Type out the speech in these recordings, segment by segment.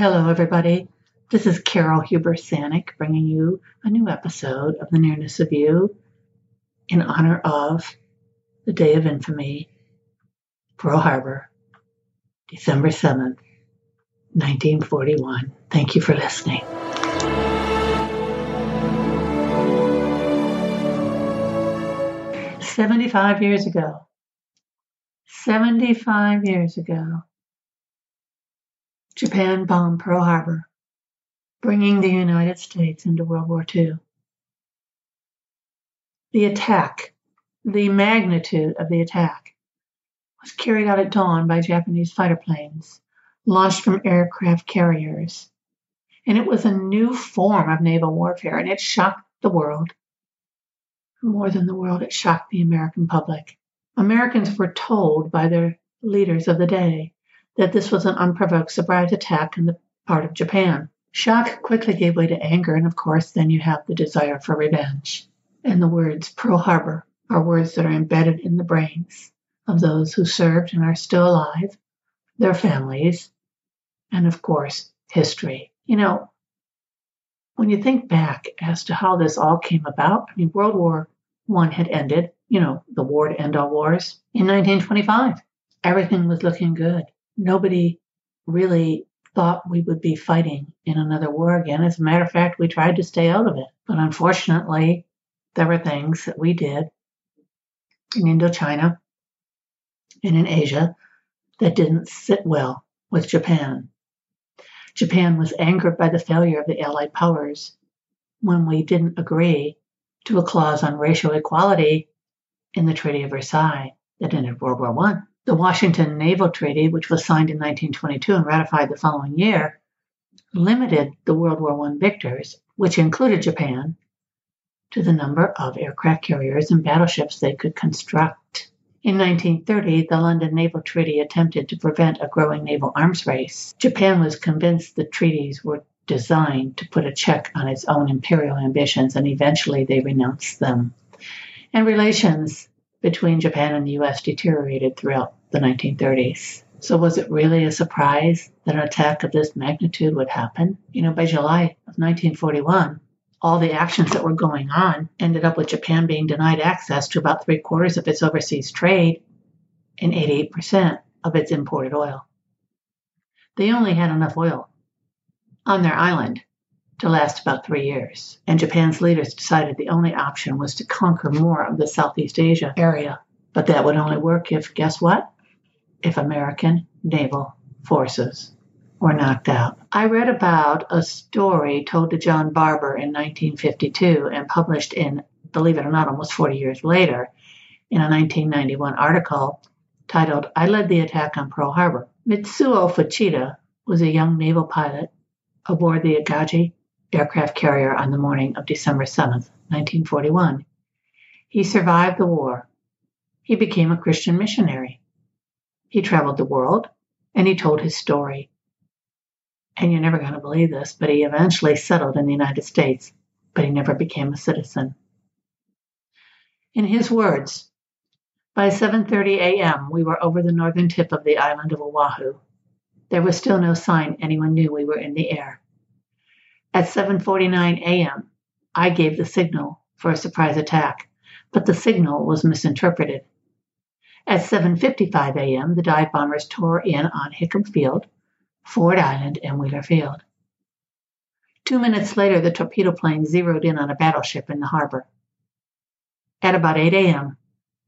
Hello, everybody. This is Carole Huber Sanek bringing you a new episode of The Nearness of You in honor of the Day of Infamy, Pearl Harbor, December 7th, 1941. Thank you for listening. Seventy-five years ago. Seventy-five years ago. Japan bombed Pearl Harbor, bringing the United States into World War II. The attack, the magnitude of the attack, was carried out at dawn by Japanese fighter planes launched from aircraft carriers. And it was a new form of naval warfare, and it shocked the world. More than the world, it shocked the American public. Americans were told by their leaders of the day that this was an unprovoked surprise attack on the part of Japan. Shock quickly gave way to anger, and of course, then you have the desire for revenge. And the words Pearl Harbor are words that are embedded in the brains of those who served and are still alive, their families, and of course, history. You know, when you think back as to how this all came about, I mean, World War I had ended, you know, the war to end all wars, in 1925. Everything was looking good nobody really thought we would be fighting in another war again. As a matter of fact, we tried to stay out of it. But unfortunately, there were things that we did in Indochina and in Asia that didn't sit well with Japan. Japan was angered by the failure of the Allied powers when we didn't agree to a clause on racial equality in the Treaty of Versailles that ended World War I. The Washington Naval Treaty, which was signed in 1922 and ratified the following year, limited the World War I victors, which included Japan, to the number of aircraft carriers and battleships they could construct. In 1930, the London Naval Treaty attempted to prevent a growing naval arms race. Japan was convinced the treaties were designed to put a check on its own imperial ambitions, and eventually they renounced them. And relations between Japan and the US deteriorated throughout the 1930s. So, was it really a surprise that an attack of this magnitude would happen? You know, by July of 1941, all the actions that were going on ended up with Japan being denied access to about three quarters of its overseas trade and 88% of its imported oil. They only had enough oil on their island to last about three years. And Japan's leaders decided the only option was to conquer more of the Southeast Asia area. But that would only work if, guess what? If American naval forces were knocked out. I read about a story told to John Barber in 1952 and published in, believe it or not, almost 40 years later in a 1991 article titled, I Led the Attack on Pearl Harbor. Mitsuo Fuchida was a young naval pilot aboard the Akagi aircraft carrier on the morning of December 7, 1941. He survived the war. He became a Christian missionary. He traveled the world and he told his story. And you're never going to believe this, but he eventually settled in the United States, but he never became a citizen. In his words, by 7:30 a.m., we were over the northern tip of the island of Oahu. There was still no sign anyone knew we were in the air. At 7:49 a.m., I gave the signal for a surprise attack, but the signal was misinterpreted. At 7:55 a.m., the dive bombers tore in on Hickam Field, Ford Island, and Wheeler Field. Two minutes later, the torpedo plane zeroed in on a battleship in the harbor. At about 8 a.m.,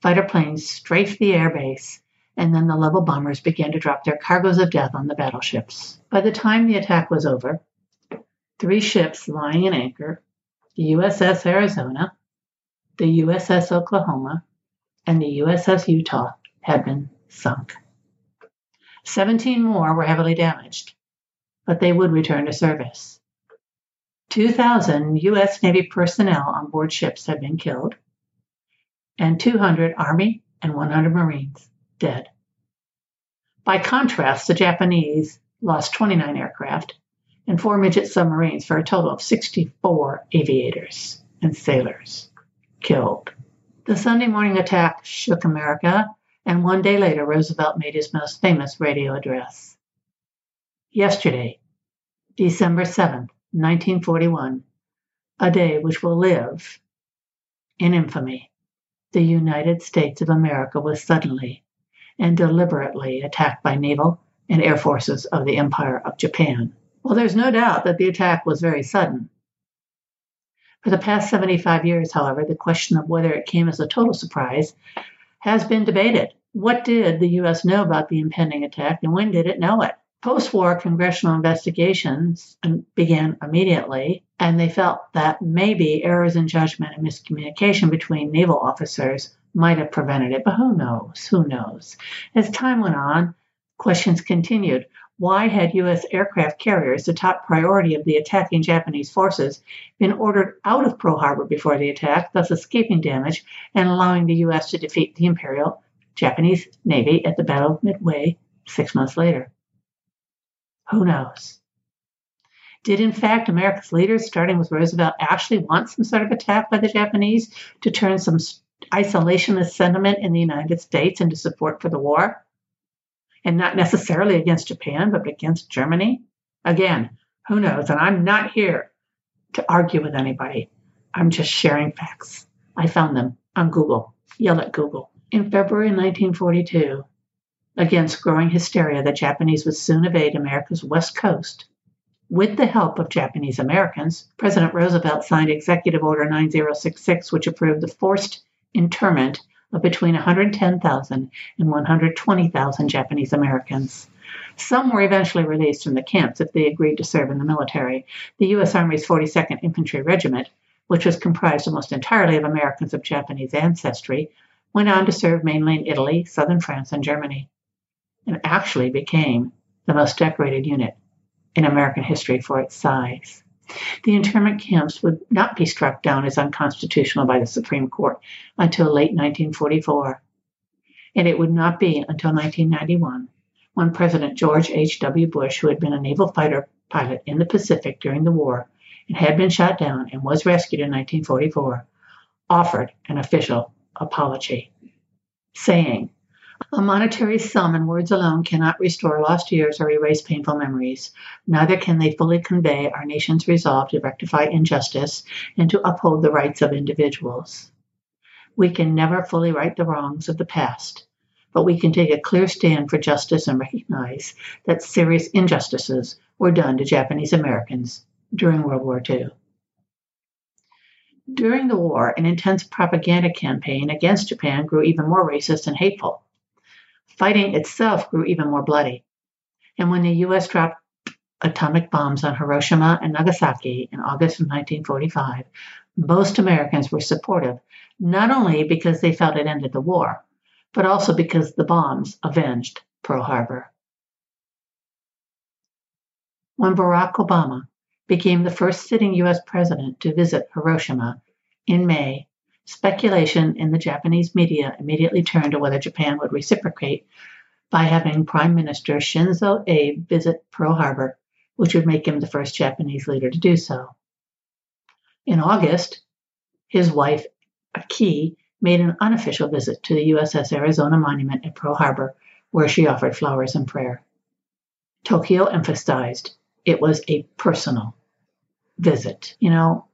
fighter planes strafed the airbase, and then the level bombers began to drop their cargoes of death on the battleships. By the time the attack was over, three ships lying in anchor the USS Arizona, the USS Oklahoma, and the USS Utah had been sunk. 17 more were heavily damaged, but they would return to service. 2,000 U.S. Navy personnel on board ships had been killed, and 200 Army and 100 Marines dead. By contrast, the Japanese lost 29 aircraft and four midget submarines for a total of 64 aviators and sailors. killed. The Sunday morning attack shook America, and one day later, Roosevelt made his most famous radio address. Yesterday, December 7th, 1941, a day which will live in infamy, the United States of America was suddenly and deliberately attacked by naval and air forces of the Empire of Japan. Well, there's no doubt that the attack was very sudden. For the past 75 years, however, the question of whether it came as a total surprise has been debated. What did the U.S. know about the impending attack and when did it know it? Post war congressional investigations began immediately, and they felt that maybe errors in judgment and miscommunication between naval officers might have prevented it, but who knows? Who knows? As time went on, questions continued. Why had U.S. aircraft carriers, the top priority of the attacking Japanese forces, been ordered out of Pearl Harbor before the attack, thus escaping damage and allowing the U.S. to defeat the Imperial Japanese Navy at the Battle of Midway six months later? Who knows? Did in fact America's leaders, starting with Roosevelt, actually want some sort of attack by the Japanese to turn some isolationist sentiment in the United States into support for the war? And not necessarily against Japan, but against Germany? Again, who knows? And I'm not here to argue with anybody. I'm just sharing facts. I found them on Google. Yell at Google. In February 1942, Against growing hysteria, the Japanese would soon invade America's west coast. With the help of Japanese Americans, President Roosevelt signed Executive Order 9066, which approved the forced internment of between 110,000 and 120,000 Japanese Americans. Some were eventually released from the camps if they agreed to serve in the military. The U.S. Army's 42nd Infantry Regiment, which was comprised almost entirely of Americans of Japanese ancestry, went on to serve mainly in Italy, southern France, and Germany and actually became the most decorated unit in American history for its size. The internment camps would not be struck down as unconstitutional by the Supreme Court until late 1944, and it would not be until 1991 when President George H.W. Bush, who had been a naval fighter pilot in the Pacific during the war and had been shot down and was rescued in 1944, offered an official apology, saying a monetary sum and words alone cannot restore lost years or erase painful memories. Neither can they fully convey our nation's resolve to rectify injustice and to uphold the rights of individuals. We can never fully right the wrongs of the past, but we can take a clear stand for justice and recognize that serious injustices were done to Japanese Americans during World War II. During the war, an intense propaganda campaign against Japan grew even more racist and hateful. Fighting itself grew even more bloody. And when the U.S. dropped atomic bombs on Hiroshima and Nagasaki in August of 1945, most Americans were supportive, not only because they felt it ended the war, but also because the bombs avenged Pearl Harbor. When Barack Obama became the first sitting U.S. president to visit Hiroshima in May Speculation in the Japanese media immediately turned to whether Japan would reciprocate by having Prime Minister Shinzo Abe visit Pearl Harbor, which would make him the first Japanese leader to do so. In August, his wife, Akie, made an unofficial visit to the USS Arizona Monument at Pearl Harbor, where she offered flowers and prayer. Tokyo emphasized it was a personal visit. You know,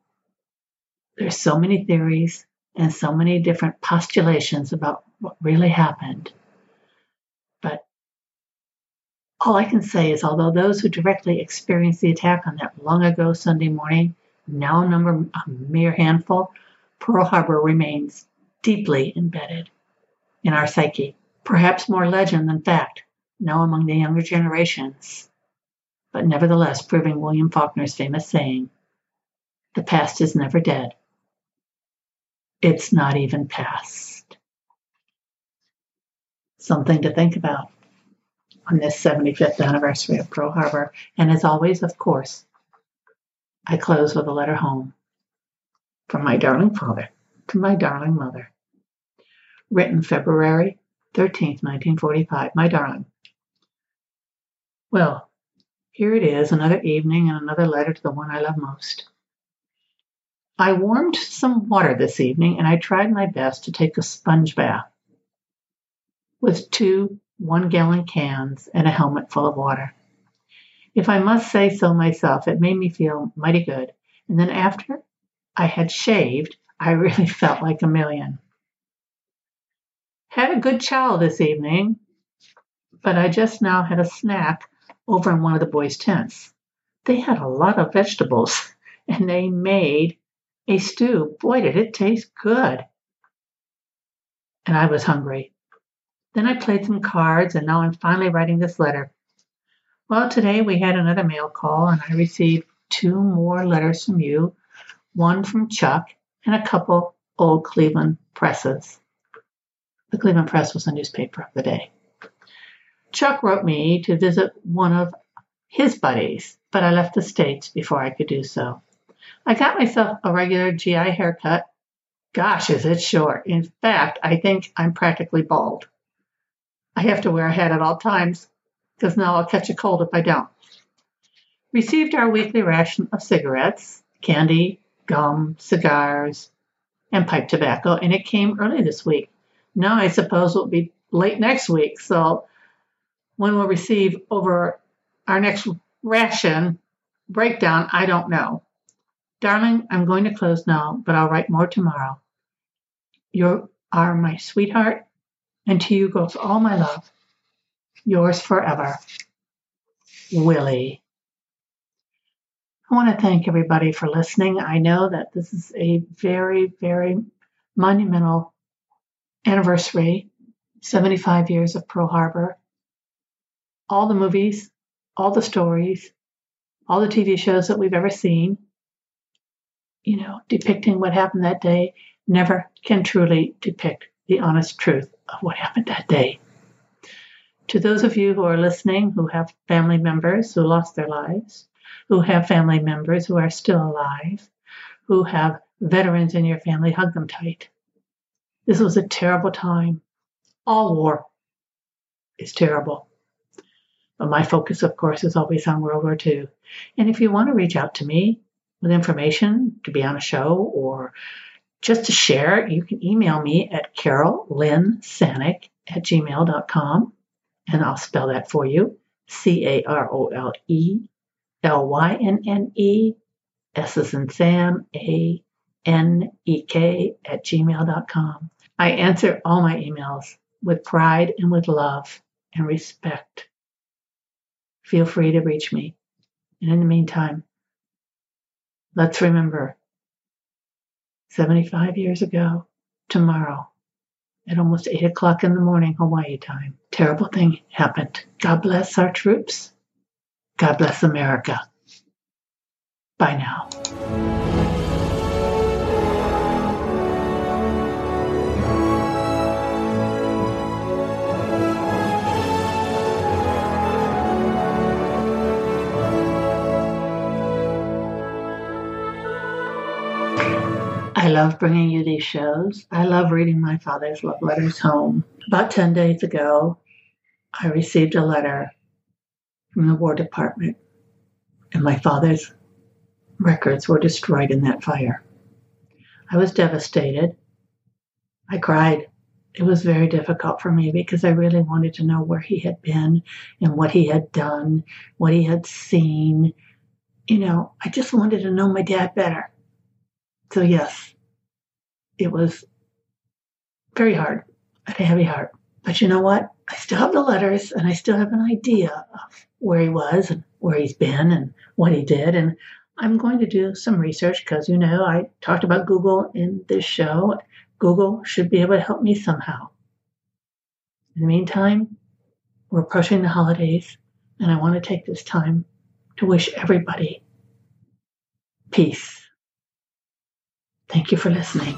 there's so many theories, and so many different postulations about what really happened. But all I can say is, although those who directly experienced the attack on that long ago Sunday morning now number a mere handful, Pearl Harbor remains deeply embedded in our psyche, perhaps more legend than fact, now among the younger generations, but nevertheless proving William Faulkner's famous saying, the past is never dead it's not even past. Something to think about on this 75th anniversary of Pearl Harbor. And as always, of course, I close with a letter home from my darling father to my darling mother. Written February 13th, 1945. My darling. Well, here it is, another evening and another letter to the one I love most. I warmed some water this evening and I tried my best to take a sponge bath with two one gallon cans and a helmet full of water. If I must say so myself, it made me feel mighty good. And then after I had shaved, I really felt like a million. Had a good chow this evening, but I just now had a snack over in one of the boys' tents. They had a lot of vegetables and they made a stew. Boy, did it taste good. And I was hungry. Then I played some cards and now I'm finally writing this letter. Well, today we had another mail call and I received two more letters from you one from Chuck and a couple old Cleveland presses. The Cleveland Press was a newspaper of the day. Chuck wrote me to visit one of his buddies, but I left the States before I could do so. I got myself a regular GI haircut. Gosh, is it short. In fact, I think I'm practically bald. I have to wear a hat at all times because now I'll catch a cold if I don't. Received our weekly ration of cigarettes, candy, gum, cigars, and pipe tobacco, and it came early this week. Now I suppose it'll be late next week. So when we'll receive over our next ration breakdown, I don't know. Darling, I'm going to close now, but I'll write more tomorrow. You are my sweetheart, and to you goes all my love. Yours forever, Willie. I want to thank everybody for listening. I know that this is a very, very monumental anniversary 75 years of Pearl Harbor. All the movies, all the stories, all the TV shows that we've ever seen, you know, depicting what happened that day never can truly depict the honest truth of what happened that day. To those of you who are listening who have family members who lost their lives, who have family members who are still alive, who have veterans in your family, hug them tight. This was a terrible time. All war is terrible. But my focus, of course, is always on World War II. And if you want to reach out to me with information to be on a show or just to share, you can email me at carolelynnesanek at gmail.com and I'll spell that for you C A R O L E L Y N N E, S Sam, A N E K at gmail.com. I answer all my emails with pride and with love and respect. Feel free to reach me. And in the meantime, let's remember 75 years ago, tomorrow, at almost 8 o'clock in the morning, Hawaii time, terrible thing happened. God bless our troops. God bless America. Bye now. I love bringing you these shows. I love reading my father's love letters home. About 10 days ago, I received a letter from the War Department, and my father's records were destroyed in that fire. I was devastated. I cried. It was very difficult for me because I really wanted to know where he had been and what he had done, what he had seen. You know, I just wanted to know my dad better. So, yes, it was very hard. I had a heavy heart. But you know what? I still have the letters and I still have an idea of where he was and where he's been and what he did. And I'm going to do some research because, you know, I talked about Google in this show. Google should be able to help me somehow. In the meantime, we're approaching the holidays, and I want to take this time to wish everybody peace. Thank you for listening.